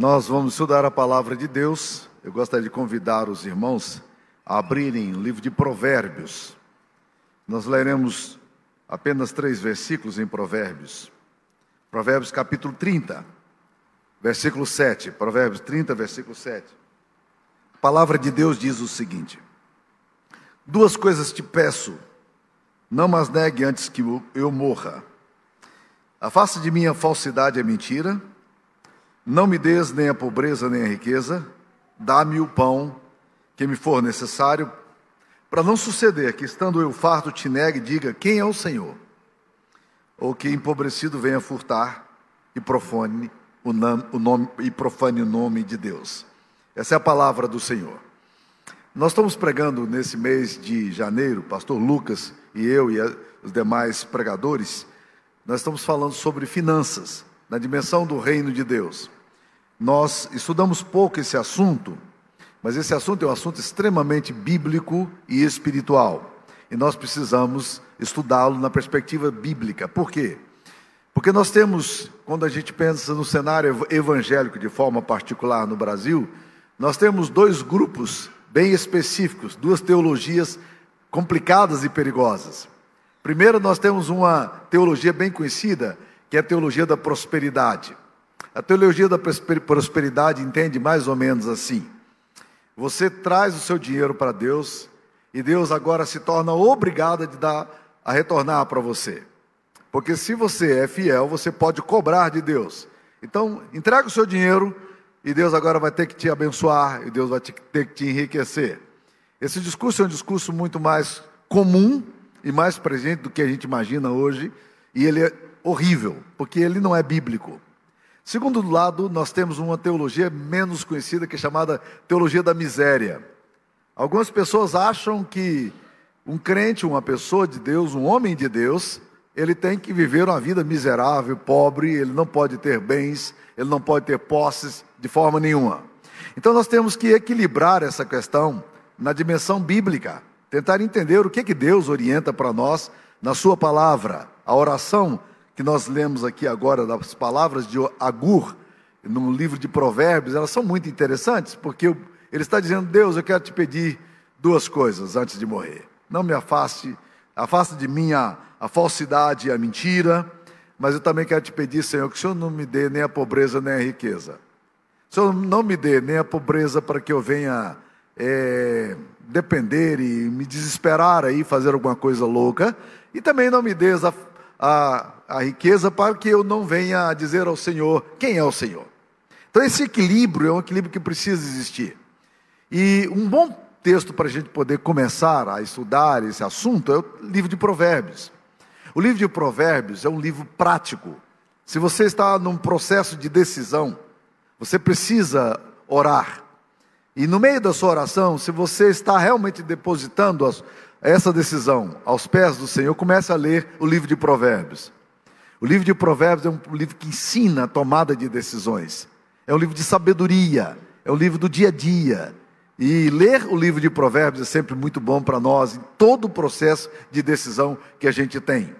Nós vamos estudar a palavra de Deus. Eu gostaria de convidar os irmãos a abrirem o livro de Provérbios. Nós leremos apenas três versículos em Provérbios. Provérbios capítulo 30, versículo 7. Provérbios 30, versículo 7. A palavra de Deus diz o seguinte: Duas coisas te peço, não mas negue antes que eu morra. Afaste de mim a falsidade e a mentira, não me des nem a pobreza nem a riqueza, dá-me o pão que me for necessário, para não suceder que, estando eu farto, te negue e diga: Quem é o Senhor? Ou que empobrecido venha furtar e profane o nome, e profane o nome de Deus. Essa é a palavra do Senhor. Nós estamos pregando nesse mês de janeiro, pastor Lucas e eu e os demais pregadores, nós estamos falando sobre finanças, na dimensão do reino de Deus. Nós estudamos pouco esse assunto, mas esse assunto é um assunto extremamente bíblico e espiritual. E nós precisamos estudá-lo na perspectiva bíblica. Por quê? Porque nós temos, quando a gente pensa no cenário evangélico de forma particular no Brasil, nós temos dois grupos bem específicos, duas teologias complicadas e perigosas. Primeiro, nós temos uma teologia bem conhecida, que é a teologia da prosperidade. A teologia da prosperidade entende mais ou menos assim: você traz o seu dinheiro para Deus e Deus agora se torna obrigado a, dar, a retornar para você. Porque se você é fiel, você pode cobrar de Deus. Então, entrega o seu dinheiro e Deus agora vai ter que te abençoar e Deus vai ter que te enriquecer. Esse discurso é um discurso muito mais comum e mais presente do que a gente imagina hoje, e ele é horrível, porque ele não é bíblico. Segundo lado, nós temos uma teologia menos conhecida que é chamada teologia da miséria. Algumas pessoas acham que um crente, uma pessoa de Deus, um homem de Deus, ele tem que viver uma vida miserável, pobre, ele não pode ter bens, ele não pode ter posses de forma nenhuma. Então nós temos que equilibrar essa questão na dimensão bíblica, tentar entender o que que Deus orienta para nós na sua palavra. A oração que nós lemos aqui agora, das palavras de Agur, no livro de Provérbios, elas são muito interessantes, porque ele está dizendo: Deus, eu quero te pedir duas coisas antes de morrer. Não me afaste, afaste de mim a, a falsidade e a mentira, mas eu também quero te pedir, Senhor, que o Senhor não me dê nem a pobreza nem a riqueza. O Senhor não me dê nem a pobreza para que eu venha é, depender e me desesperar aí, fazer alguma coisa louca, e também não me dê a, a riqueza para que eu não venha dizer ao Senhor quem é o Senhor. Então, esse equilíbrio é um equilíbrio que precisa existir. E um bom texto para a gente poder começar a estudar esse assunto é o livro de Provérbios. O livro de Provérbios é um livro prático. Se você está num processo de decisão, você precisa orar. E no meio da sua oração, se você está realmente depositando essa decisão aos pés do Senhor, comece a ler o livro de Provérbios. O livro de Provérbios é um livro que ensina a tomada de decisões. É um livro de sabedoria, é um livro do dia a dia. E ler o livro de Provérbios é sempre muito bom para nós em todo o processo de decisão que a gente tem.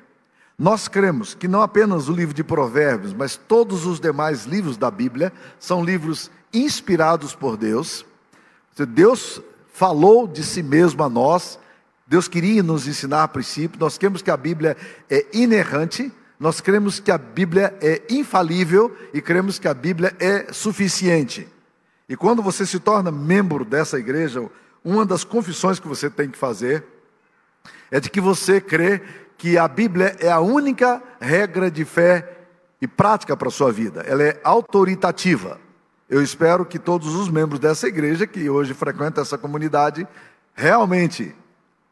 Nós cremos que não apenas o livro de Provérbios, mas todos os demais livros da Bíblia são livros inspirados por Deus. Deus falou de si mesmo a nós, Deus queria nos ensinar princípios. Nós cremos que a Bíblia é inerrante, nós cremos que a Bíblia é infalível e cremos que a Bíblia é suficiente. E quando você se torna membro dessa igreja, uma das confissões que você tem que fazer é de que você crê que a Bíblia é a única regra de fé e prática para a sua vida. Ela é autoritativa. Eu espero que todos os membros dessa igreja, que hoje frequentam essa comunidade, realmente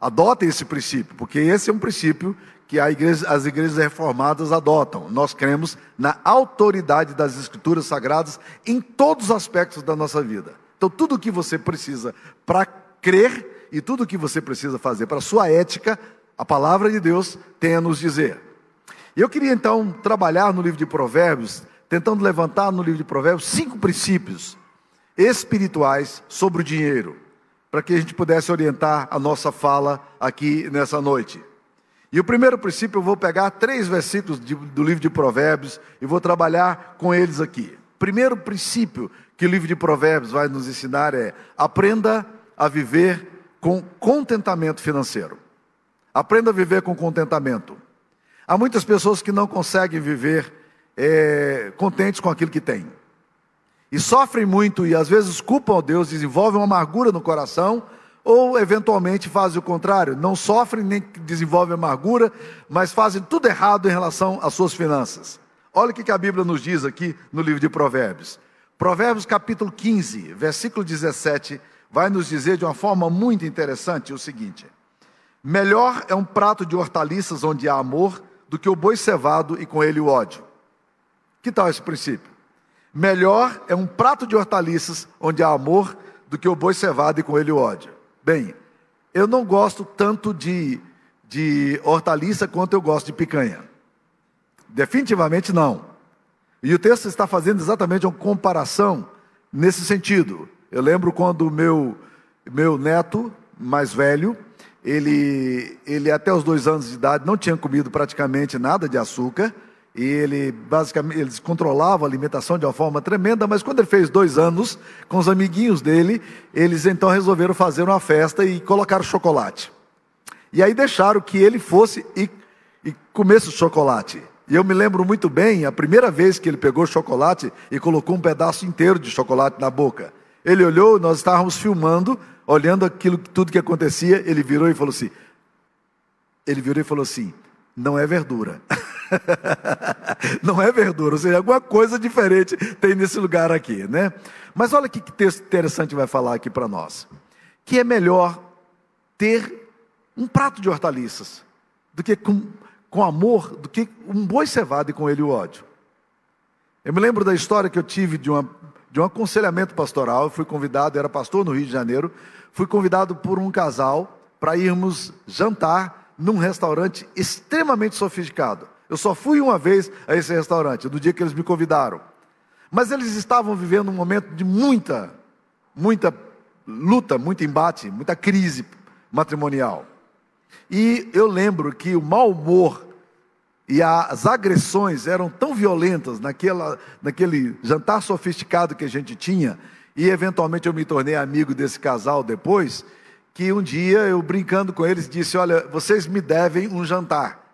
adotem esse princípio, porque esse é um princípio que igreja, as igrejas reformadas adotam. Nós cremos na autoridade das escrituras sagradas em todos os aspectos da nossa vida. Então, tudo o que você precisa para crer e tudo o que você precisa fazer para a sua ética, a palavra de Deus tem a nos dizer. Eu queria então trabalhar no livro de Provérbios, tentando levantar no livro de Provérbios cinco princípios espirituais sobre o dinheiro, para que a gente pudesse orientar a nossa fala aqui nessa noite. E o primeiro princípio, eu vou pegar três versículos de, do livro de Provérbios e vou trabalhar com eles aqui. primeiro princípio que o livro de Provérbios vai nos ensinar é: aprenda a viver com contentamento financeiro. Aprenda a viver com contentamento. Há muitas pessoas que não conseguem viver é, contentes com aquilo que têm. E sofrem muito e às vezes culpam a Deus, desenvolvem uma amargura no coração, ou eventualmente fazem o contrário, não sofrem nem desenvolvem amargura, mas fazem tudo errado em relação às suas finanças. Olha o que a Bíblia nos diz aqui no livro de Provérbios. Provérbios capítulo 15, versículo 17, vai nos dizer de uma forma muito interessante o seguinte: Melhor é um prato de hortaliças onde há amor do que o boi cevado e com ele o ódio. Que tal esse princípio? Melhor é um prato de hortaliças onde há amor do que o boi cevado e com ele o ódio. Bem, eu não gosto tanto de, de hortaliça quanto eu gosto de picanha. Definitivamente não. E o texto está fazendo exatamente uma comparação nesse sentido. Eu lembro quando o meu, meu neto mais velho, ele, ele até os dois anos de idade não tinha comido praticamente nada de açúcar, e ele basicamente eles controlavam a alimentação de uma forma tremenda, mas quando ele fez dois anos, com os amiguinhos dele, eles então resolveram fazer uma festa e colocaram chocolate. E aí deixaram que ele fosse e, e comesse o chocolate. E eu me lembro muito bem, a primeira vez que ele pegou chocolate e colocou um pedaço inteiro de chocolate na boca. Ele olhou, nós estávamos filmando, olhando aquilo, tudo que acontecia, ele virou e falou assim: ele virou e falou assim: não é verdura. não é verdura, ou seja, alguma coisa diferente tem nesse lugar aqui, né? Mas olha que texto interessante vai falar aqui para nós. Que é melhor ter um prato de hortaliças do que com com amor do que um boi cevado e com ele o ódio. Eu me lembro da história que eu tive de, uma, de um aconselhamento pastoral. Eu fui convidado, era pastor no Rio de Janeiro, fui convidado por um casal para irmos jantar num restaurante extremamente sofisticado. Eu só fui uma vez a esse restaurante, no dia que eles me convidaram. Mas eles estavam vivendo um momento de muita, muita luta, muito embate, muita crise matrimonial. E eu lembro que o mau humor e as agressões eram tão violentas naquela, naquele jantar sofisticado que a gente tinha, e eventualmente eu me tornei amigo desse casal depois, que um dia eu brincando com eles disse: Olha, vocês me devem um jantar.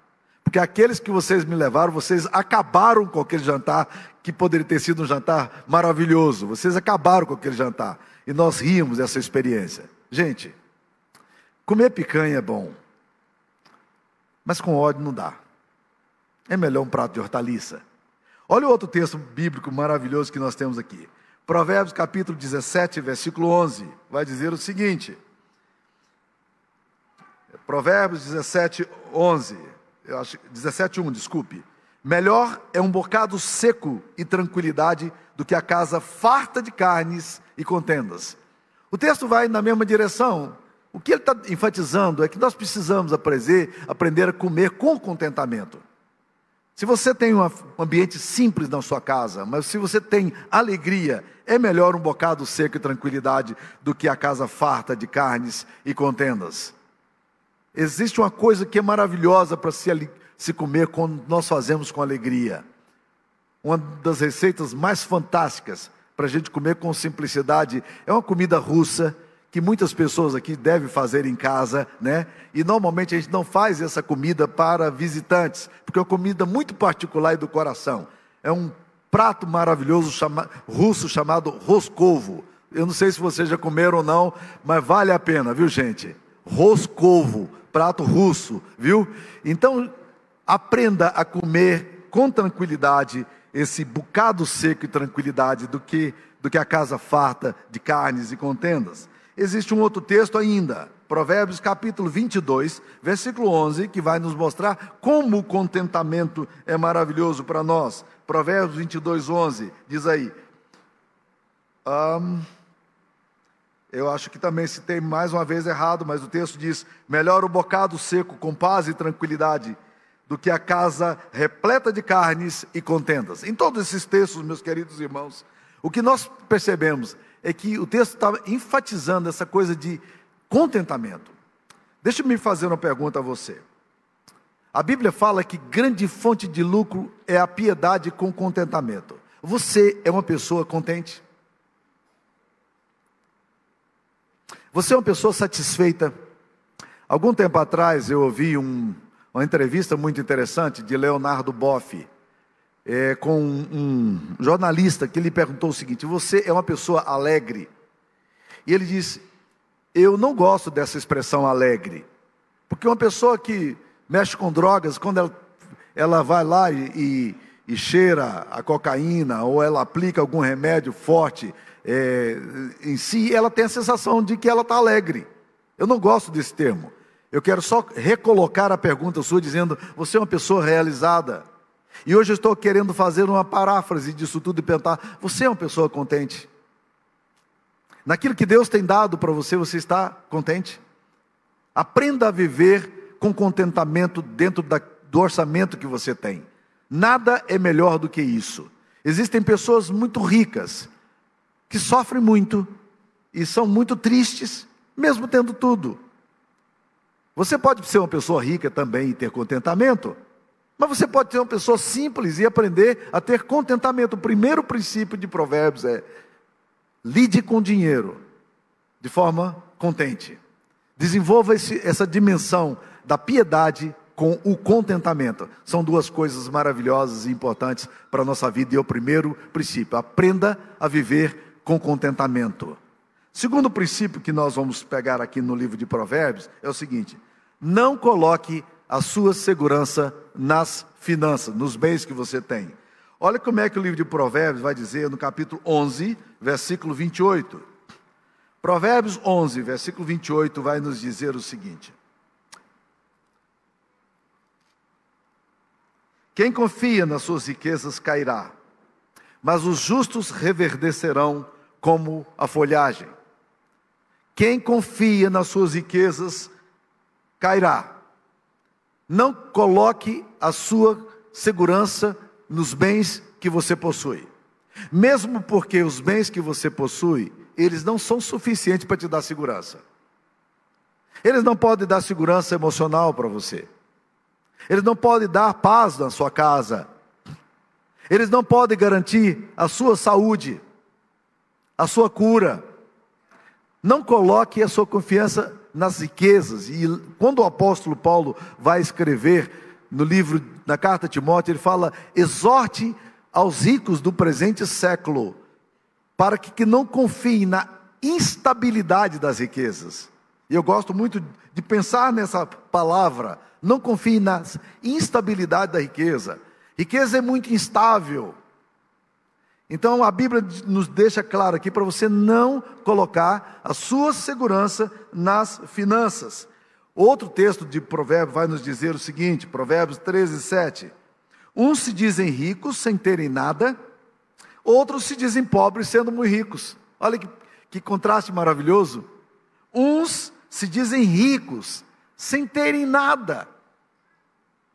Porque aqueles que vocês me levaram, vocês acabaram com aquele jantar, que poderia ter sido um jantar maravilhoso. Vocês acabaram com aquele jantar. E nós rimos dessa experiência. Gente, comer picanha é bom. Mas com ódio não dá. É melhor um prato de hortaliça. Olha o outro texto bíblico maravilhoso que nós temos aqui. Provérbios capítulo 17, versículo 11, vai dizer o seguinte. Provérbios 17, 11, eu acho, 17, 1, desculpe. Melhor é um bocado seco e tranquilidade do que a casa farta de carnes e contendas. O texto vai na mesma direção, o que ele está enfatizando é que nós precisamos aprender, aprender a comer com contentamento. Se você tem um ambiente simples na sua casa, mas se você tem alegria, é melhor um bocado seco e tranquilidade do que a casa farta de carnes e contendas. Existe uma coisa que é maravilhosa para se, se comer quando nós fazemos com alegria. Uma das receitas mais fantásticas para a gente comer com simplicidade é uma comida russa que muitas pessoas aqui devem fazer em casa, né? E normalmente a gente não faz essa comida para visitantes, porque é uma comida muito particular e do coração. É um prato maravilhoso chama, russo chamado roscovo. Eu não sei se vocês já comeram ou não, mas vale a pena, viu, gente? Roscovo, prato russo, viu? Então, aprenda a comer com tranquilidade esse bocado seco e tranquilidade do que do que a casa farta de carnes e contendas. Existe um outro texto ainda, Provérbios capítulo 22, versículo 11, que vai nos mostrar como o contentamento é maravilhoso para nós. Provérbios 22, 11, diz aí. Um, eu acho que também tem mais uma vez errado, mas o texto diz: melhor o bocado seco com paz e tranquilidade do que a casa repleta de carnes e contendas. Em todos esses textos, meus queridos irmãos, o que nós percebemos é que o texto estava enfatizando essa coisa de contentamento. Deixa-me fazer uma pergunta a você. A Bíblia fala que grande fonte de lucro é a piedade com contentamento. Você é uma pessoa contente? Você é uma pessoa satisfeita? Algum tempo atrás eu ouvi um, uma entrevista muito interessante de Leonardo Boff é, com um, jornalista que lhe perguntou o seguinte: Você é uma pessoa alegre? E ele disse: Eu não gosto dessa expressão alegre, porque uma pessoa que mexe com drogas, quando ela, ela vai lá e, e, e cheira a cocaína, ou ela aplica algum remédio forte é, em si, ela tem a sensação de que ela está alegre. Eu não gosto desse termo. Eu quero só recolocar a pergunta sua dizendo: você é uma pessoa realizada. E hoje eu estou querendo fazer uma paráfrase disso tudo e perguntar: você é uma pessoa contente? Naquilo que Deus tem dado para você, você está contente? Aprenda a viver com contentamento dentro da, do orçamento que você tem. Nada é melhor do que isso. Existem pessoas muito ricas que sofrem muito e são muito tristes, mesmo tendo tudo. Você pode ser uma pessoa rica também e ter contentamento, mas você pode ser uma pessoa simples e aprender a ter contentamento. O primeiro princípio de Provérbios é: lide com dinheiro de forma contente. Desenvolva esse, essa dimensão da piedade com o contentamento. São duas coisas maravilhosas e importantes para a nossa vida. E é o primeiro princípio: aprenda a viver com contentamento. Segundo princípio que nós vamos pegar aqui no livro de Provérbios é o seguinte: não coloque a sua segurança nas finanças, nos bens que você tem. Olha como é que o livro de Provérbios vai dizer no capítulo 11, versículo 28. Provérbios 11, versículo 28 vai nos dizer o seguinte: Quem confia nas suas riquezas cairá, mas os justos reverdecerão como a folhagem. Quem confia nas suas riquezas cairá. Não coloque a sua segurança nos bens que você possui. Mesmo porque os bens que você possui, eles não são suficientes para te dar segurança. Eles não podem dar segurança emocional para você. Eles não podem dar paz na sua casa. Eles não podem garantir a sua saúde, a sua cura. Não coloque a sua confiança nas riquezas. E quando o apóstolo Paulo vai escrever no livro, na carta a Timóteo, ele fala: exorte aos ricos do presente século, para que, que não confiem na instabilidade das riquezas. E eu gosto muito de pensar nessa palavra. Não confie na instabilidade da riqueza. Riqueza é muito instável. Então a Bíblia nos deixa claro aqui para você não colocar a sua segurança nas finanças. Outro texto de Provérbios vai nos dizer o seguinte: Provérbios 13, 7. Uns se dizem ricos sem terem nada, outros se dizem pobres sendo muito ricos. Olha que, que contraste maravilhoso. Uns se dizem ricos sem terem nada.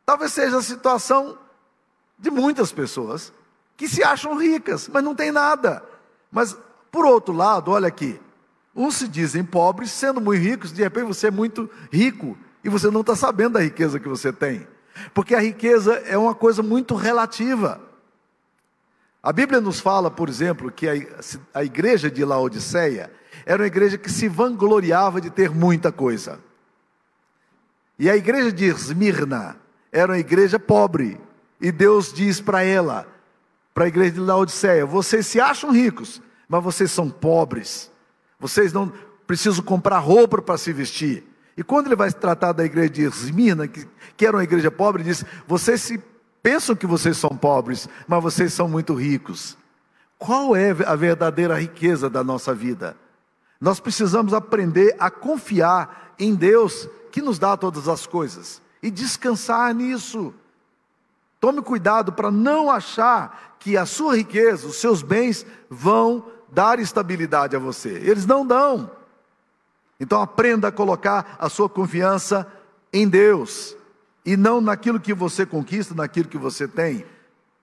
Talvez seja a situação de muitas pessoas que se acham ricas, mas não tem nada. Mas, por outro lado, olha aqui: uns se dizem pobres, sendo muito ricos, de repente você é muito rico e você não está sabendo da riqueza que você tem, porque a riqueza é uma coisa muito relativa. A Bíblia nos fala, por exemplo, que a, igreja de Laodiceia era uma igreja que se vangloriava de ter muita coisa. E a igreja de Esmirna era uma igreja pobre. E Deus diz para ela: para a igreja de Laodiceia: vocês se acham ricos, mas vocês são pobres. Vocês não precisam comprar roupa para se vestir. E quando ele vai tratar da igreja de Esmirna, que, que era uma igreja pobre, diz: vocês se pensam que vocês são pobres, mas vocês são muito ricos. Qual é a verdadeira riqueza da nossa vida? Nós precisamos aprender a confiar em Deus que nos dá todas as coisas e descansar nisso. Tome cuidado para não achar que a sua riqueza, os seus bens vão dar estabilidade a você. Eles não dão. Então aprenda a colocar a sua confiança em Deus e não naquilo que você conquista, naquilo que você tem.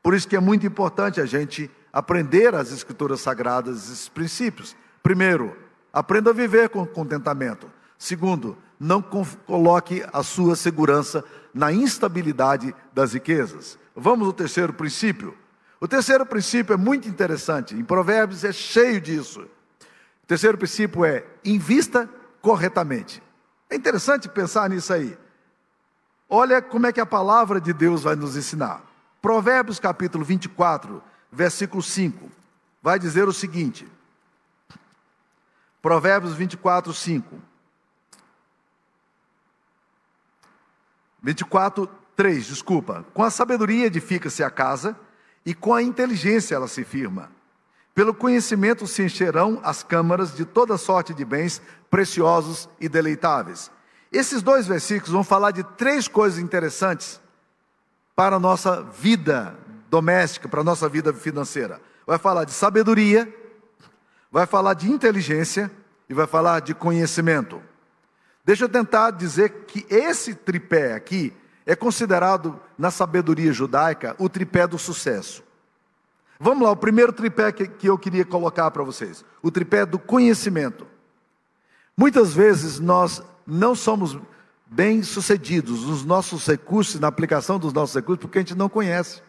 Por isso que é muito importante a gente aprender as escrituras sagradas, esses princípios. Primeiro, aprenda a viver com contentamento. Segundo, não coloque a sua segurança na instabilidade das riquezas. Vamos ao terceiro princípio. O terceiro princípio é muito interessante, em Provérbios é cheio disso. O terceiro princípio é invista corretamente. É interessante pensar nisso aí. Olha como é que a palavra de Deus vai nos ensinar. Provérbios capítulo 24, versículo 5, vai dizer o seguinte: Provérbios 24, 5. 24, 3, desculpa. Com a sabedoria edifica-se a casa, e com a inteligência ela se firma. Pelo conhecimento se encherão as câmaras de toda sorte de bens preciosos e deleitáveis. Esses dois versículos vão falar de três coisas interessantes para a nossa vida doméstica, para a nossa vida financeira. Vai falar de sabedoria, vai falar de inteligência e vai falar de conhecimento. Deixa eu tentar dizer que esse tripé aqui é considerado na sabedoria judaica o tripé do sucesso. Vamos lá, o primeiro tripé que, eu queria colocar para vocês: o tripé do conhecimento. Muitas vezes nós não somos bem sucedidos nos nossos recursos, na aplicação dos nossos recursos, porque a gente não conhece.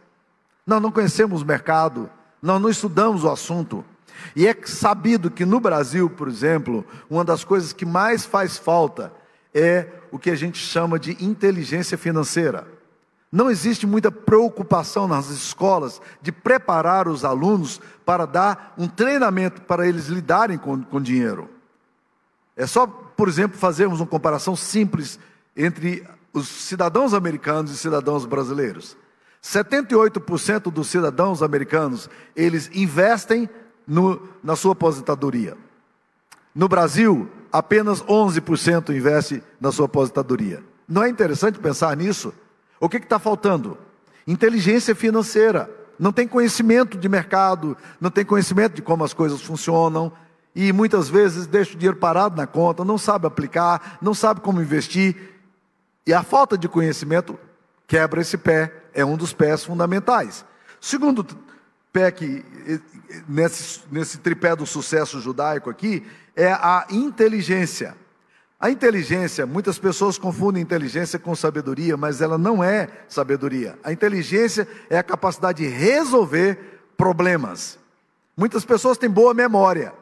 Nós não conhecemos o mercado, nós não estudamos o assunto. E é sabido que no Brasil, por exemplo, uma das coisas que mais faz falta é o que a gente chama de inteligência financeira. Não existe muita preocupação nas escolas de preparar os alunos para dar um treinamento para eles lidarem com, com dinheiro. É só, por exemplo, fazermos uma comparação simples entre os cidadãos americanos e cidadãos brasileiros. 78% dos cidadãos americanos, eles investem no, na sua aposentadoria. No Brasil, apenas 11% investe na sua aposentadoria. Não é interessante pensar nisso? O que está faltando? Inteligência financeira. Não tem conhecimento de mercado, não tem conhecimento de como as coisas funcionam, e muitas vezes deixa o dinheiro parado na conta, não sabe aplicar, não sabe como investir, e a falta de conhecimento quebra esse pé, é um dos pés fundamentais. Segundo pé que nesse, nesse tripé do sucesso judaico aqui é a inteligência. A inteligência, muitas pessoas confundem inteligência com sabedoria, mas ela não é sabedoria. A inteligência é a capacidade de resolver problemas. Muitas pessoas têm boa memória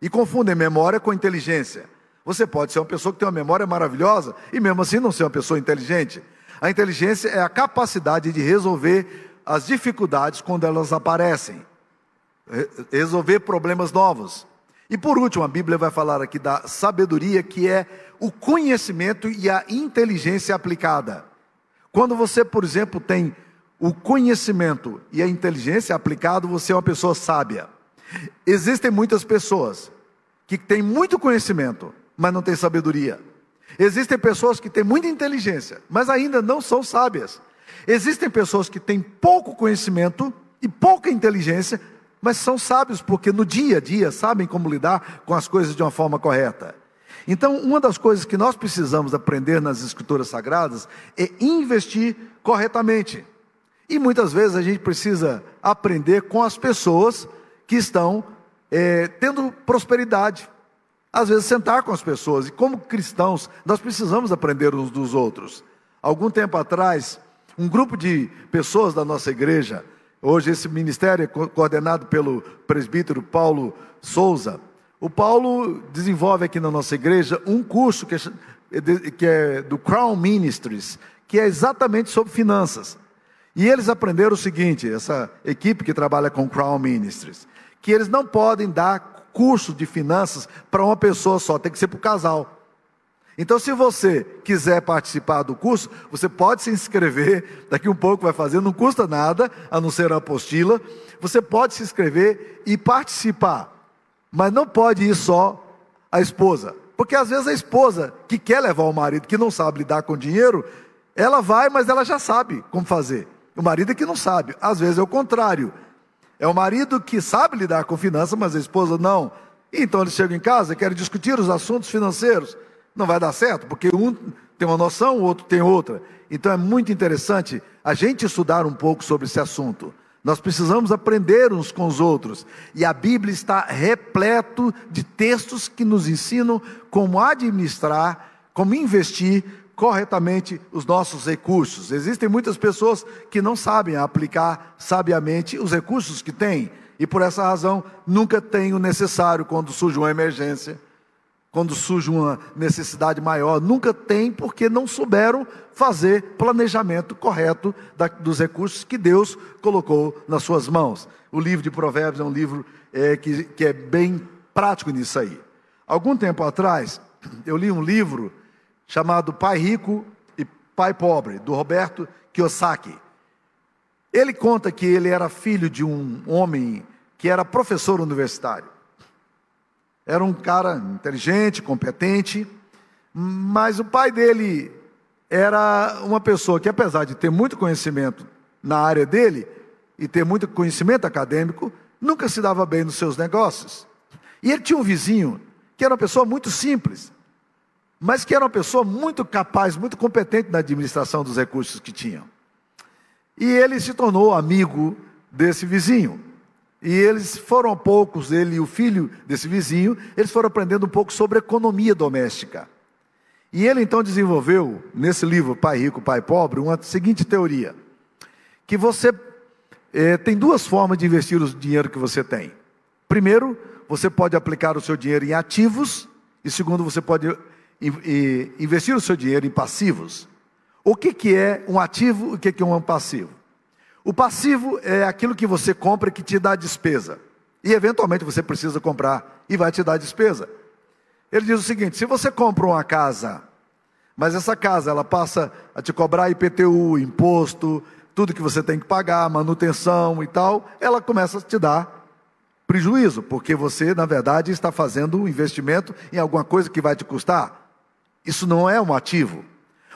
e confundem memória com inteligência. Você pode ser uma pessoa que tem uma memória maravilhosa e mesmo assim não ser uma pessoa inteligente. A inteligência é a capacidade de resolver as dificuldades quando elas aparecem resolver problemas novos. E por último, a Bíblia vai falar aqui da sabedoria, que é o conhecimento e a inteligência aplicada. Quando você, por exemplo, tem o conhecimento e a inteligência aplicado, você é uma pessoa sábia. Existem muitas pessoas que têm muito conhecimento, mas não têm sabedoria. Existem pessoas que têm muita inteligência, mas ainda não são sábias. Existem pessoas que têm pouco conhecimento e pouca inteligência, mas são sábios porque no dia a dia sabem como lidar com as coisas de uma forma correta. Então, uma das coisas que nós precisamos aprender nas Escrituras Sagradas é investir corretamente. E muitas vezes a gente precisa aprender com as pessoas que estão é, tendo prosperidade. Às vezes, sentar com as pessoas. E como cristãos, nós precisamos aprender uns dos outros. Algum tempo atrás, um grupo de pessoas da nossa igreja Hoje esse ministério é coordenado pelo presbítero Paulo Souza. O Paulo desenvolve aqui na nossa igreja um curso que é, que é do Crown Ministries, que é exatamente sobre finanças. E eles aprenderam o seguinte, essa equipe que trabalha com Crown Ministries, que eles não podem dar curso de finanças para uma pessoa só, tem que ser para o casal. Então, se você quiser participar do curso, você pode se inscrever, daqui um pouco vai fazer, não custa nada, a não ser a apostila. Você pode se inscrever e participar, mas não pode ir só a esposa, porque às vezes a esposa que quer levar o marido, que não sabe lidar com dinheiro, ela vai, mas ela já sabe como fazer. O marido é que não sabe, às vezes é o contrário. É o marido que sabe lidar com finanças, mas a esposa não. Então eles chegam em casa e querem discutir os assuntos financeiros não vai dar certo, porque um tem uma noção, o outro tem outra. Então é muito interessante a gente estudar um pouco sobre esse assunto. Nós precisamos aprender uns com os outros. E a Bíblia está repleto de textos que nos ensinam como administrar, como investir corretamente os nossos recursos. Existem muitas pessoas que não sabem aplicar sabiamente os recursos que têm e por essa razão nunca têm o necessário quando surge uma emergência, quando surge uma necessidade maior, nunca tem porque não souberam fazer planejamento correto da, dos recursos que Deus colocou nas suas mãos. O livro de Provérbios é um livro é, que, que é bem prático nisso aí. Algum tempo atrás, eu li um livro chamado Pai Rico e Pai Pobre, do Roberto Kiyosaki. Ele conta que ele era filho de um homem que era professor universitário. Era um cara inteligente, competente, mas o pai dele era uma pessoa que, apesar de ter muito conhecimento na área dele e ter muito conhecimento acadêmico, nunca se dava bem nos seus negócios. E ele tinha um vizinho que era uma pessoa muito simples, mas que era uma pessoa muito capaz, muito competente na administração dos recursos que tinha. E ele se tornou amigo desse vizinho. E eles foram poucos, ele e o filho desse vizinho, eles foram aprendendo um pouco sobre economia doméstica. E ele então desenvolveu, nesse livro Pai Rico, Pai Pobre, uma seguinte teoria: que você é, tem duas formas de investir o dinheiro que você tem. Primeiro, você pode aplicar o seu dinheiro em ativos, e segundo, você pode investir o seu dinheiro em passivos. O que, que é um ativo e o que, que é um passivo? O passivo é aquilo que você compra que te dá despesa. E eventualmente você precisa comprar e vai te dar despesa. Ele diz o seguinte: se você compra uma casa, mas essa casa ela passa a te cobrar IPTU, imposto, tudo que você tem que pagar, manutenção e tal, ela começa a te dar prejuízo, porque você, na verdade, está fazendo um investimento em alguma coisa que vai te custar. Isso não é um ativo.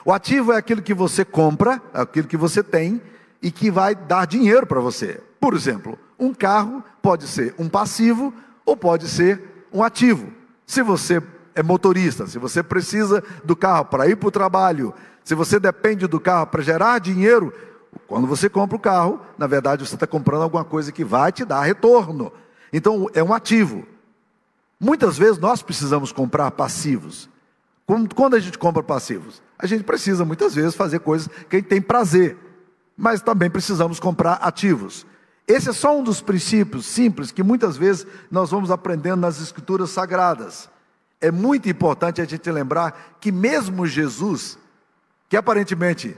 O ativo é aquilo que você compra, aquilo que você tem e que vai dar dinheiro para você. Por exemplo, um carro pode ser um passivo ou pode ser um ativo. Se você é motorista, se você precisa do carro para ir para o trabalho, se você depende do carro para gerar dinheiro, quando você compra o carro, na verdade você está comprando alguma coisa que vai te dar retorno. Então é um ativo. Muitas vezes nós precisamos comprar passivos. Quando a gente compra passivos, a gente precisa muitas vezes fazer coisas que a gente tem prazer, mas também precisamos comprar ativos. Esse é só um dos princípios simples que muitas vezes nós vamos aprendendo nas escrituras sagradas. É muito importante a gente lembrar que mesmo Jesus, que aparentemente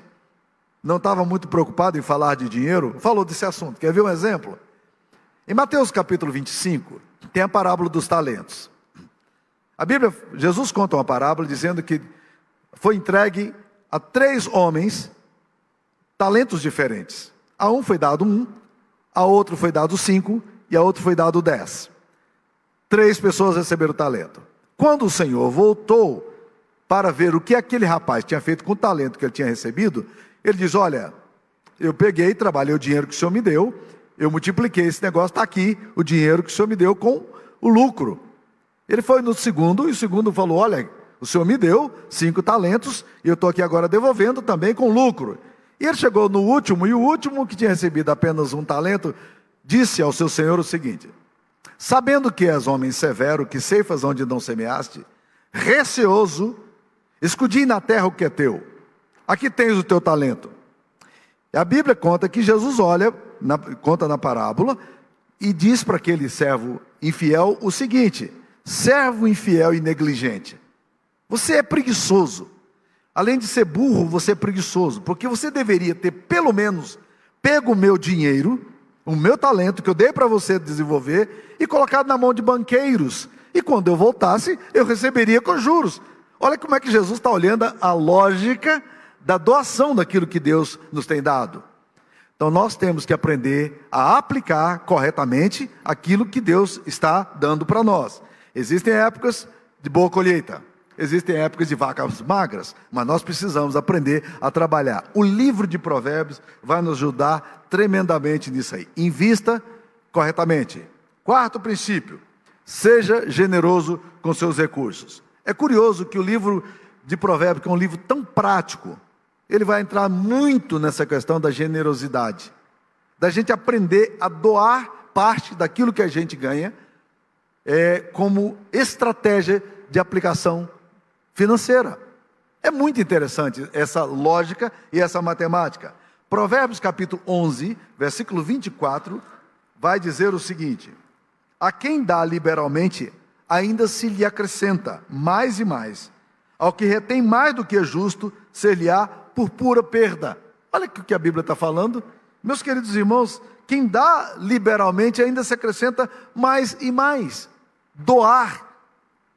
não estava muito preocupado em falar de dinheiro, falou desse assunto. Quer ver um exemplo? Em Mateus capítulo 25, tem a parábola dos talentos. A Bíblia, Jesus conta uma parábola dizendo que foi entregue a três homens talentos diferentes. A um foi dado um, a outro foi dado cinco e a outro foi dado dez. Três pessoas receberam o talento. Quando o Senhor voltou para ver o que aquele rapaz tinha feito com o talento que ele tinha recebido, ele diz: Olha, eu peguei, trabalhei o dinheiro que o Senhor me deu, eu multipliquei esse negócio, está aqui o dinheiro que o Senhor me deu com o lucro. Ele foi no segundo e o segundo falou: Olha, o senhor me deu cinco talentos e eu estou aqui agora devolvendo também com lucro. E ele chegou no último, e o último, que tinha recebido apenas um talento, disse ao seu senhor o seguinte: Sabendo que és homem severo, que ceifas onde não semeaste, receoso, escudi na terra o que é teu. Aqui tens o teu talento. E a Bíblia conta que Jesus olha, na, conta na parábola, e diz para aquele servo infiel o seguinte: servo infiel e negligente. Você é preguiçoso. Além de ser burro, você é preguiçoso, porque você deveria ter pelo menos pego o meu dinheiro, o meu talento que eu dei para você desenvolver e colocado na mão de banqueiros. E quando eu voltasse, eu receberia com juros. Olha como é que Jesus está olhando a lógica da doação daquilo que Deus nos tem dado. Então nós temos que aprender a aplicar corretamente aquilo que Deus está dando para nós. Existem épocas de boa colheita, existem épocas de vacas magras, mas nós precisamos aprender a trabalhar. O livro de Provérbios vai nos ajudar tremendamente nisso aí. Invista corretamente. Quarto princípio: seja generoso com seus recursos. É curioso que o livro de Provérbios, que é um livro tão prático, ele vai entrar muito nessa questão da generosidade, da gente aprender a doar parte daquilo que a gente ganha é, como estratégia de aplicação financeira. É muito interessante essa lógica e essa matemática. Provérbios capítulo 11, versículo 24, vai dizer o seguinte: A quem dá liberalmente, ainda se lhe acrescenta mais e mais. Ao que retém mais do que é justo, ser-lhe-á por pura perda. Olha o que a Bíblia está falando. Meus queridos irmãos, quem dá liberalmente ainda se acrescenta mais e mais. Doar,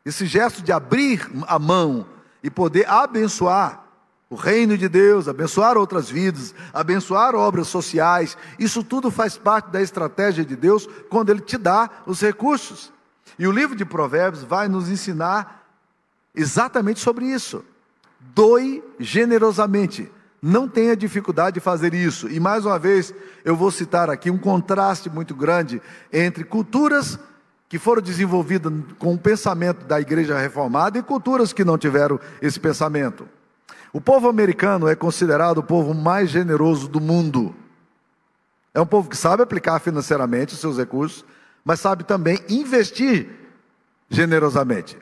esse gesto de abrir a mão e poder abençoar o reino de Deus, abençoar outras vidas, abençoar obras sociais, isso tudo faz parte da estratégia de Deus quando Ele te dá os recursos. E o livro de Provérbios vai nos ensinar exatamente sobre isso. Doe generosamente. Não tenha dificuldade de fazer isso. E mais uma vez, eu vou citar aqui um contraste muito grande entre culturas que foram desenvolvidas com o pensamento da igreja reformada e culturas que não tiveram esse pensamento. O povo americano é considerado o povo mais generoso do mundo. É um povo que sabe aplicar financeiramente os seus recursos, mas sabe também investir generosamente.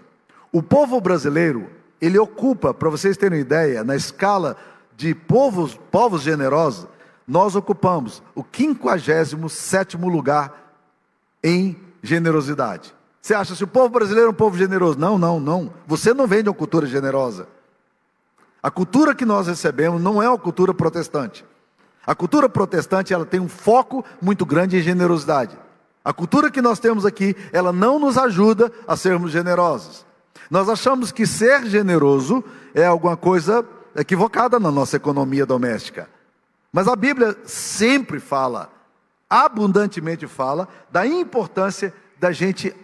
O povo brasileiro, ele ocupa, para vocês terem uma ideia, na escala de povos, povos generosos, nós ocupamos o 57 lugar em generosidade. Você acha se o povo brasileiro é um povo generoso? Não, não, não. Você não vem de uma cultura generosa. A cultura que nós recebemos não é uma cultura protestante. A cultura protestante ela tem um foco muito grande em generosidade. A cultura que nós temos aqui, ela não nos ajuda a sermos generosos. Nós achamos que ser generoso é alguma coisa equivocada na nossa economia doméstica. Mas a Bíblia sempre fala, abundantemente fala, da importância da gente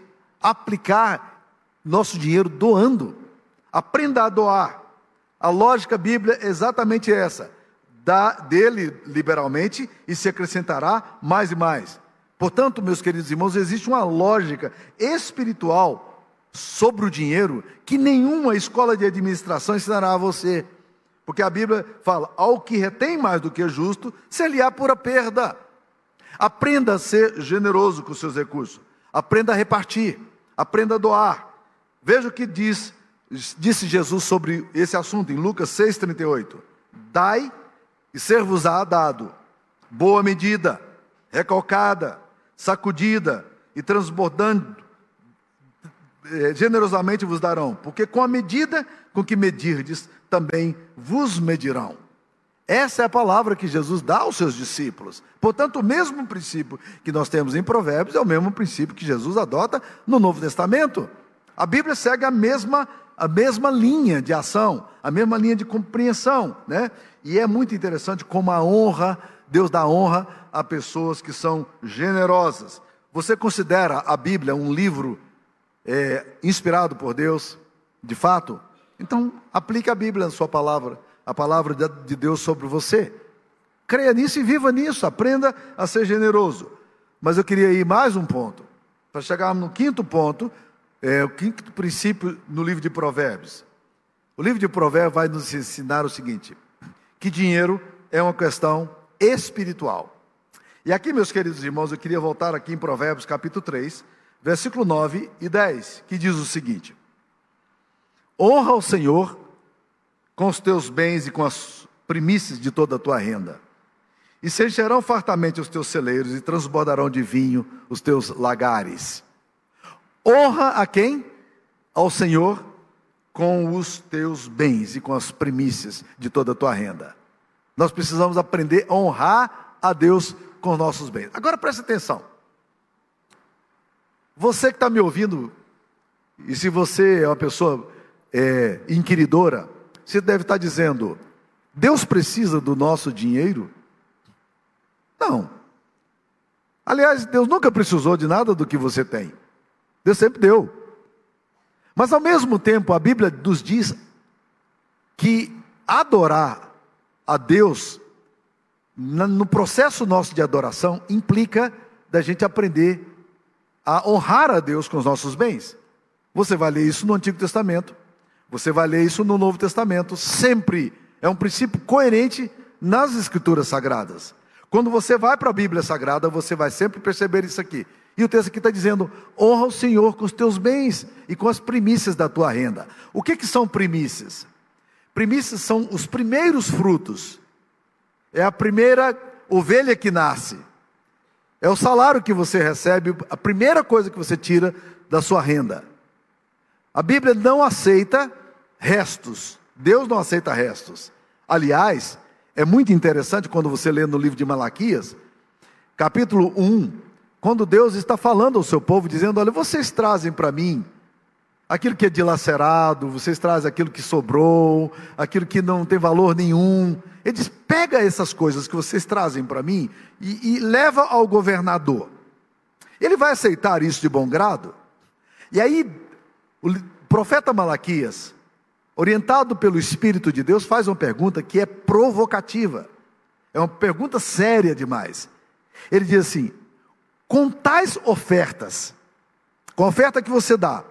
aplicar nosso dinheiro doando. Aprenda a doar. A lógica bíblica é exatamente essa: dá dele liberalmente e se acrescentará mais e mais. Portanto, meus queridos irmãos, existe uma lógica espiritual sobre o dinheiro que nenhuma escola de administração ensinará a você. Porque a Bíblia fala: ao que retém mais do que justo, se lhe há pura perda. Aprenda a ser generoso com seus recursos. Aprenda a repartir. Aprenda a doar. Veja o que diz, disse Jesus sobre esse assunto em Lucas 6,38. Dai e ser-vos-á dado. Boa medida, recalcada, sacudida e transbordando, eh, generosamente vos darão, porque com a medida com que medirdes, também vos medirão. Essa é a palavra que Jesus dá aos seus discípulos. Portanto, o mesmo princípio que nós temos em Provérbios é o mesmo princípio que Jesus adota no Novo Testamento. A Bíblia segue a mesma, a mesma linha de ação, a mesma linha de compreensão, né? E é muito interessante como a honra, Deus dá honra a pessoas que são generosas. Você considera a Bíblia um livro é, inspirado por Deus, de fato? Então, aplique a Bíblia na sua palavra, a palavra de Deus sobre você. Creia nisso e viva nisso, aprenda a ser generoso. Mas eu queria ir mais um ponto, para chegar no quinto ponto, é, o quinto princípio no livro de Provérbios. O livro de Provérbios vai nos ensinar o seguinte: que dinheiro é uma questão espiritual. E aqui, meus queridos irmãos, eu queria voltar aqui em Provérbios capítulo 3, versículo 9 e 10, que diz o seguinte: Honra o Senhor com os teus bens e com as primícias de toda a tua renda. E se encherão fartamente os teus celeiros e transbordarão de vinho os teus lagares. Honra a quem? Ao Senhor com os teus bens e com as primícias de toda a tua renda. Nós precisamos aprender a honrar a Deus com os nossos bens. Agora preste atenção. Você que está me ouvindo, e se você é uma pessoa é, inquiridora, você deve estar dizendo: Deus precisa do nosso dinheiro? Não. Aliás, Deus nunca precisou de nada do que você tem. Deus sempre deu. Mas ao mesmo tempo, a Bíblia nos diz que adorar a Deus no processo nosso de adoração, implica da gente aprender a honrar a Deus com os nossos bens. Você vai ler isso no Antigo Testamento, você vai ler isso no Novo Testamento, sempre. É um princípio coerente nas Escrituras Sagradas. Quando você vai para a Bíblia Sagrada, você vai sempre perceber isso aqui. E o texto aqui está dizendo: honra o Senhor com os teus bens e com as primícias da tua renda. O que, que são primícias? Primícias são os primeiros frutos. É a primeira ovelha que nasce. É o salário que você recebe, a primeira coisa que você tira da sua renda. A Bíblia não aceita restos. Deus não aceita restos. Aliás, é muito interessante quando você lê no livro de Malaquias, capítulo 1, quando Deus está falando ao seu povo, dizendo: Olha, vocês trazem para mim aquilo que é dilacerado, vocês trazem aquilo que sobrou, aquilo que não tem valor nenhum. Ele diz: pega essas coisas que vocês trazem para mim e, e leva ao governador. Ele vai aceitar isso de bom grado? E aí, o profeta Malaquias, orientado pelo Espírito de Deus, faz uma pergunta que é provocativa. É uma pergunta séria demais. Ele diz assim: com tais ofertas, com a oferta que você dá,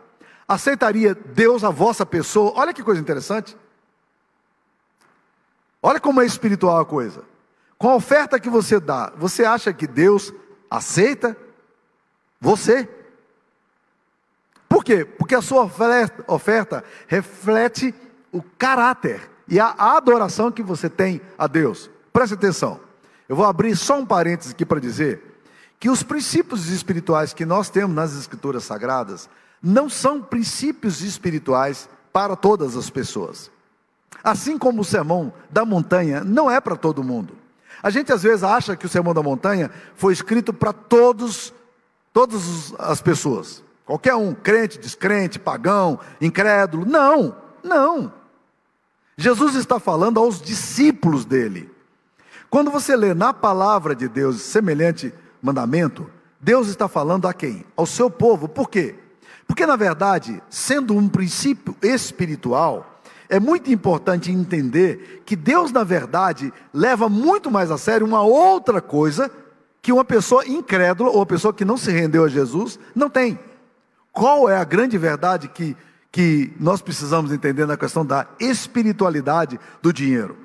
aceitaria Deus a vossa pessoa? Olha que coisa interessante. Olha como é espiritual a coisa. Com a oferta que você dá, você acha que Deus aceita você? Por quê? Porque a sua oferta reflete o caráter e a adoração que você tem a Deus. Preste atenção. Eu vou abrir só um parênteses aqui para dizer que os princípios espirituais que nós temos nas Escrituras Sagradas não são princípios espirituais para todas as pessoas. Assim como o sermão da montanha não é para todo mundo. A gente às vezes acha que o sermão da montanha foi escrito para todos, todas as pessoas. Qualquer um, crente, descrente, pagão, incrédulo. Não, não. Jesus está falando aos discípulos dele. Quando você lê na palavra de Deus semelhante mandamento, Deus está falando a quem? Ao seu povo. Por quê? Porque, na verdade, sendo um princípio espiritual, é muito importante entender que Deus, na verdade, leva muito mais a sério uma outra coisa que uma pessoa incrédula ou uma pessoa que não se rendeu a Jesus não tem. Qual é a grande verdade que, que nós precisamos entender na questão da espiritualidade do dinheiro?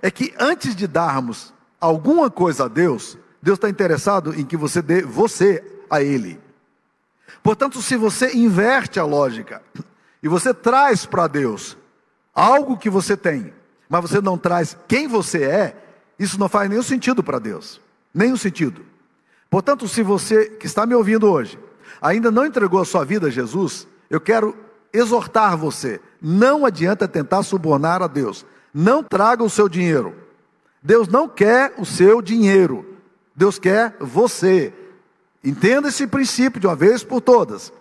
É que antes de darmos alguma coisa a Deus, Deus está interessado em que você dê você a Ele. Portanto, se você inverte a lógica e você traz para Deus algo que você tem, mas você não traz quem você é, isso não faz nenhum sentido para Deus. Nenhum sentido. Portanto, se você que está me ouvindo hoje ainda não entregou a sua vida a Jesus, eu quero exortar você: não adianta tentar subornar a Deus. Não traga o seu dinheiro. Deus não quer o seu dinheiro. Deus quer você. Entenda esse princípio de uma vez por todas.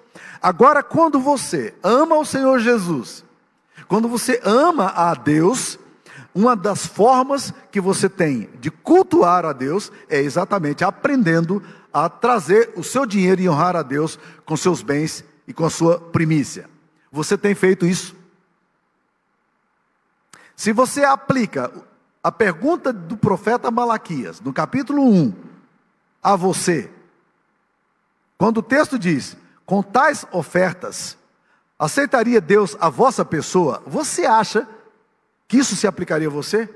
Agora, quando você ama o Senhor Jesus, quando você ama a Deus, uma das formas que você tem de cultuar a Deus é exatamente aprendendo a trazer o seu dinheiro e honrar a Deus com seus bens e com a sua primícia. Você tem feito isso? Se você aplica a pergunta do profeta Malaquias, no capítulo 1, a você, quando o texto diz: com tais ofertas, aceitaria Deus a vossa pessoa? Você acha que isso se aplicaria a você?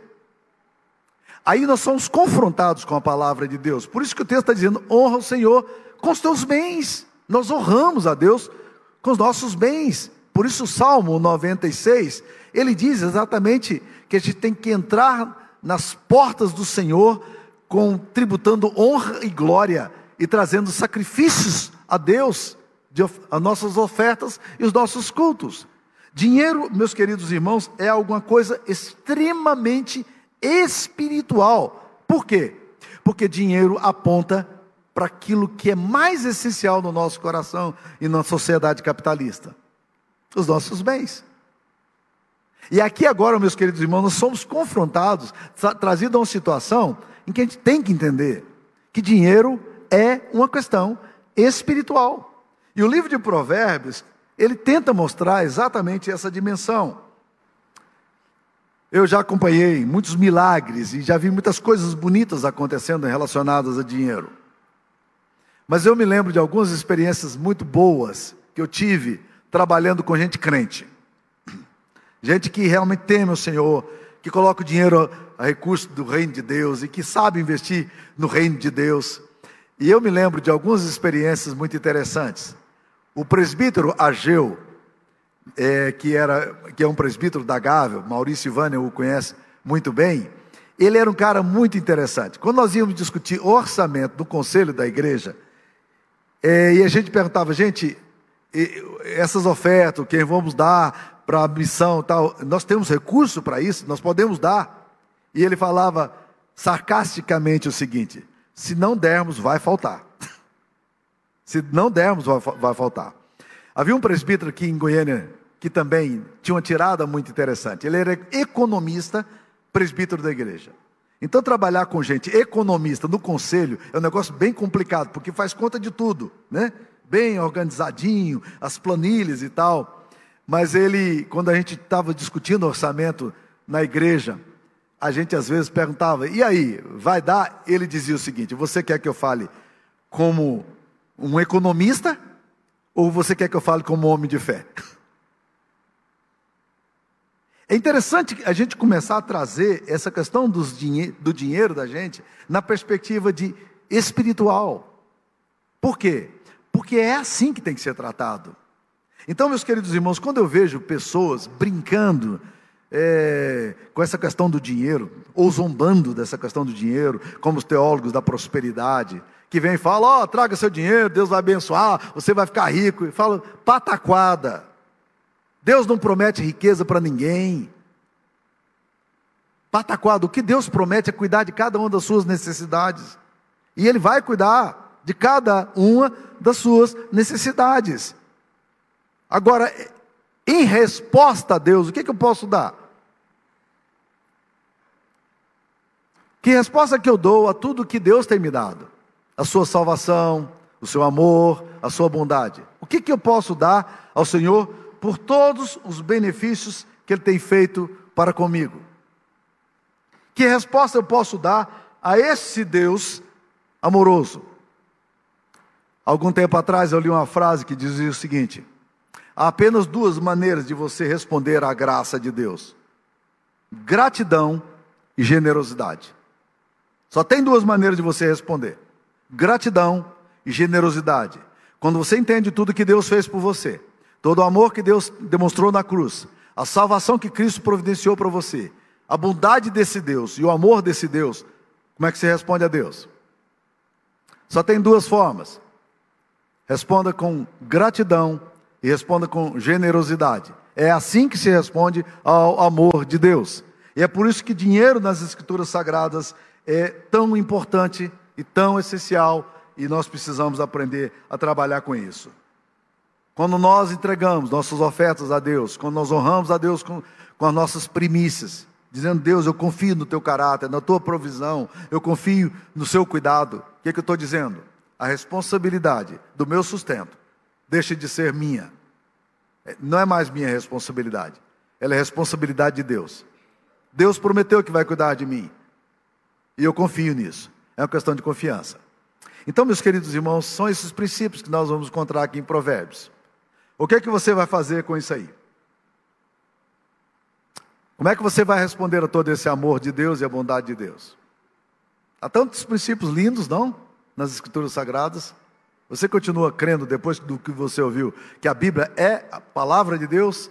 Aí nós somos confrontados com a palavra de Deus. Por isso que o texto está dizendo: honra o Senhor com os teus bens. Nós honramos a Deus com os nossos bens. Por isso o Salmo 96, ele diz exatamente que a gente tem que entrar nas portas do Senhor com tributando honra e glória e trazendo sacrifícios a Deus, de, as nossas ofertas e os nossos cultos. Dinheiro, meus queridos irmãos, é alguma coisa extremamente espiritual. Por quê? Porque dinheiro aponta para aquilo que é mais essencial no nosso coração e na sociedade capitalista: os nossos bens. E aqui agora, meus queridos irmãos, nós somos confrontados, tra trazidos a uma situação em que a gente tem que entender que dinheiro é uma questão espiritual. E o livro de Provérbios, ele tenta mostrar exatamente essa dimensão. Eu já acompanhei muitos milagres e já vi muitas coisas bonitas acontecendo relacionadas a dinheiro. Mas eu me lembro de algumas experiências muito boas que eu tive trabalhando com gente crente. Gente que realmente teme o Senhor, que coloca o dinheiro a recurso do reino de Deus e que sabe investir no reino de Deus. E eu me lembro de algumas experiências muito interessantes. O presbítero Ageu, é, que, era, que é um presbítero da Gávea, Maurício Ivânia o conhece muito bem, ele era um cara muito interessante. Quando nós íamos discutir orçamento do conselho da igreja, é, e a gente perguntava, gente, essas ofertas, quem vamos dar para a missão tal, nós temos recurso para isso, nós podemos dar. E ele falava sarcasticamente o seguinte: se não dermos, vai faltar. se não dermos, vai, vai faltar. Havia um presbítero aqui em Goiânia que também tinha uma tirada muito interessante. Ele era economista, presbítero da igreja. Então, trabalhar com gente economista no conselho é um negócio bem complicado, porque faz conta de tudo, né? Bem organizadinho, as planilhas e tal. Mas ele, quando a gente estava discutindo orçamento na igreja, a gente às vezes perguntava: e aí, vai dar? Ele dizia o seguinte: você quer que eu fale como um economista ou você quer que eu fale como homem de fé? É interessante a gente começar a trazer essa questão dinhe do dinheiro da gente na perspectiva de espiritual. Por quê? Porque é assim que tem que ser tratado. Então, meus queridos irmãos, quando eu vejo pessoas brincando é, com essa questão do dinheiro, ou zombando dessa questão do dinheiro, como os teólogos da prosperidade, que vem e falam: Ó, oh, traga seu dinheiro, Deus vai abençoar, você vai ficar rico, e falam pataquada. Deus não promete riqueza para ninguém. Pataquado, o que Deus promete é cuidar de cada uma das suas necessidades. E Ele vai cuidar de cada uma das suas necessidades. Agora, em resposta a Deus, o que, que eu posso dar? Que resposta que eu dou a tudo que Deus tem me dado? A sua salvação, o seu amor, a sua bondade. O que, que eu posso dar ao Senhor por todos os benefícios que Ele tem feito para comigo. Que resposta eu posso dar a esse Deus amoroso? Algum tempo atrás eu li uma frase que dizia o seguinte: há apenas duas maneiras de você responder à graça de Deus: gratidão e generosidade. Só tem duas maneiras de você responder: gratidão e generosidade. Quando você entende tudo que Deus fez por você, todo o amor que Deus demonstrou na cruz, a salvação que Cristo providenciou para você, a bondade desse Deus e o amor desse Deus, como é que você responde a Deus? Só tem duas formas. Responda com gratidão e responda com generosidade. É assim que se responde ao amor de Deus. E é por isso que dinheiro nas Escrituras Sagradas é tão importante e tão essencial, e nós precisamos aprender a trabalhar com isso. Quando nós entregamos nossas ofertas a Deus, quando nós honramos a Deus com, com as nossas primícias, dizendo: Deus, eu confio no teu caráter, na tua provisão, eu confio no seu cuidado. O que, é que eu estou dizendo? A responsabilidade do meu sustento deixa de ser minha. É, não é mais minha responsabilidade, ela é responsabilidade de Deus. Deus prometeu que vai cuidar de mim, e eu confio nisso. É uma questão de confiança. Então, meus queridos irmãos, são esses princípios que nós vamos encontrar aqui em Provérbios. O que é que você vai fazer com isso aí? Como é que você vai responder a todo esse amor de Deus e a bondade de Deus? Há tantos princípios lindos, não? Nas Escrituras Sagradas. Você continua crendo, depois do que você ouviu, que a Bíblia é a palavra de Deus,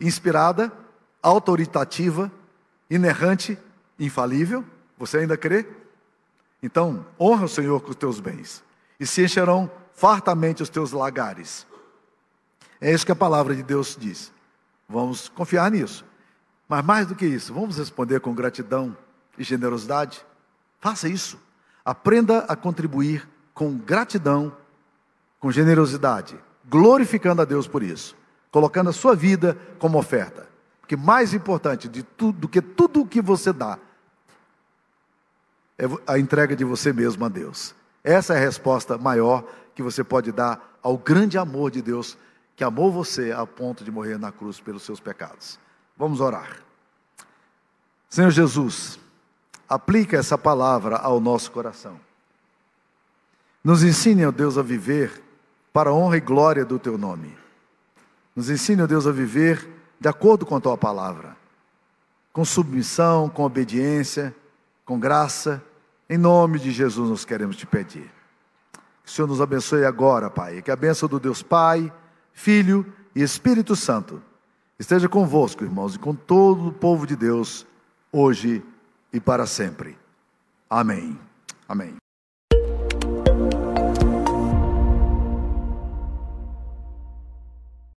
inspirada, autoritativa, inerrante, infalível? Você ainda crê? Então, honra o Senhor com os teus bens, e se encherão fartamente os teus lagares. É isso que a palavra de Deus diz. Vamos confiar nisso. Mas mais do que isso, vamos responder com gratidão e generosidade? Faça isso. Aprenda a contribuir com gratidão, com generosidade, glorificando a Deus por isso, colocando a sua vida como oferta. Porque mais importante de tudo, do que tudo o que você dá é a entrega de você mesmo a Deus. Essa é a resposta maior que você pode dar ao grande amor de Deus que amou você a ponto de morrer na cruz pelos seus pecados. Vamos orar. Senhor Jesus, aplica essa palavra ao nosso coração. Nos ensine, ó Deus, a viver para a honra e glória do teu nome. Nos ensine, ó Deus, a viver de acordo com a tua palavra, com submissão, com obediência, com graça. Em nome de Jesus nós queremos te pedir. Que o Senhor nos abençoe agora, Pai. Que a bênção do Deus Pai, Filho e Espírito Santo esteja convosco, irmãos, e com todo o povo de Deus, hoje e para sempre. Amém. Amém.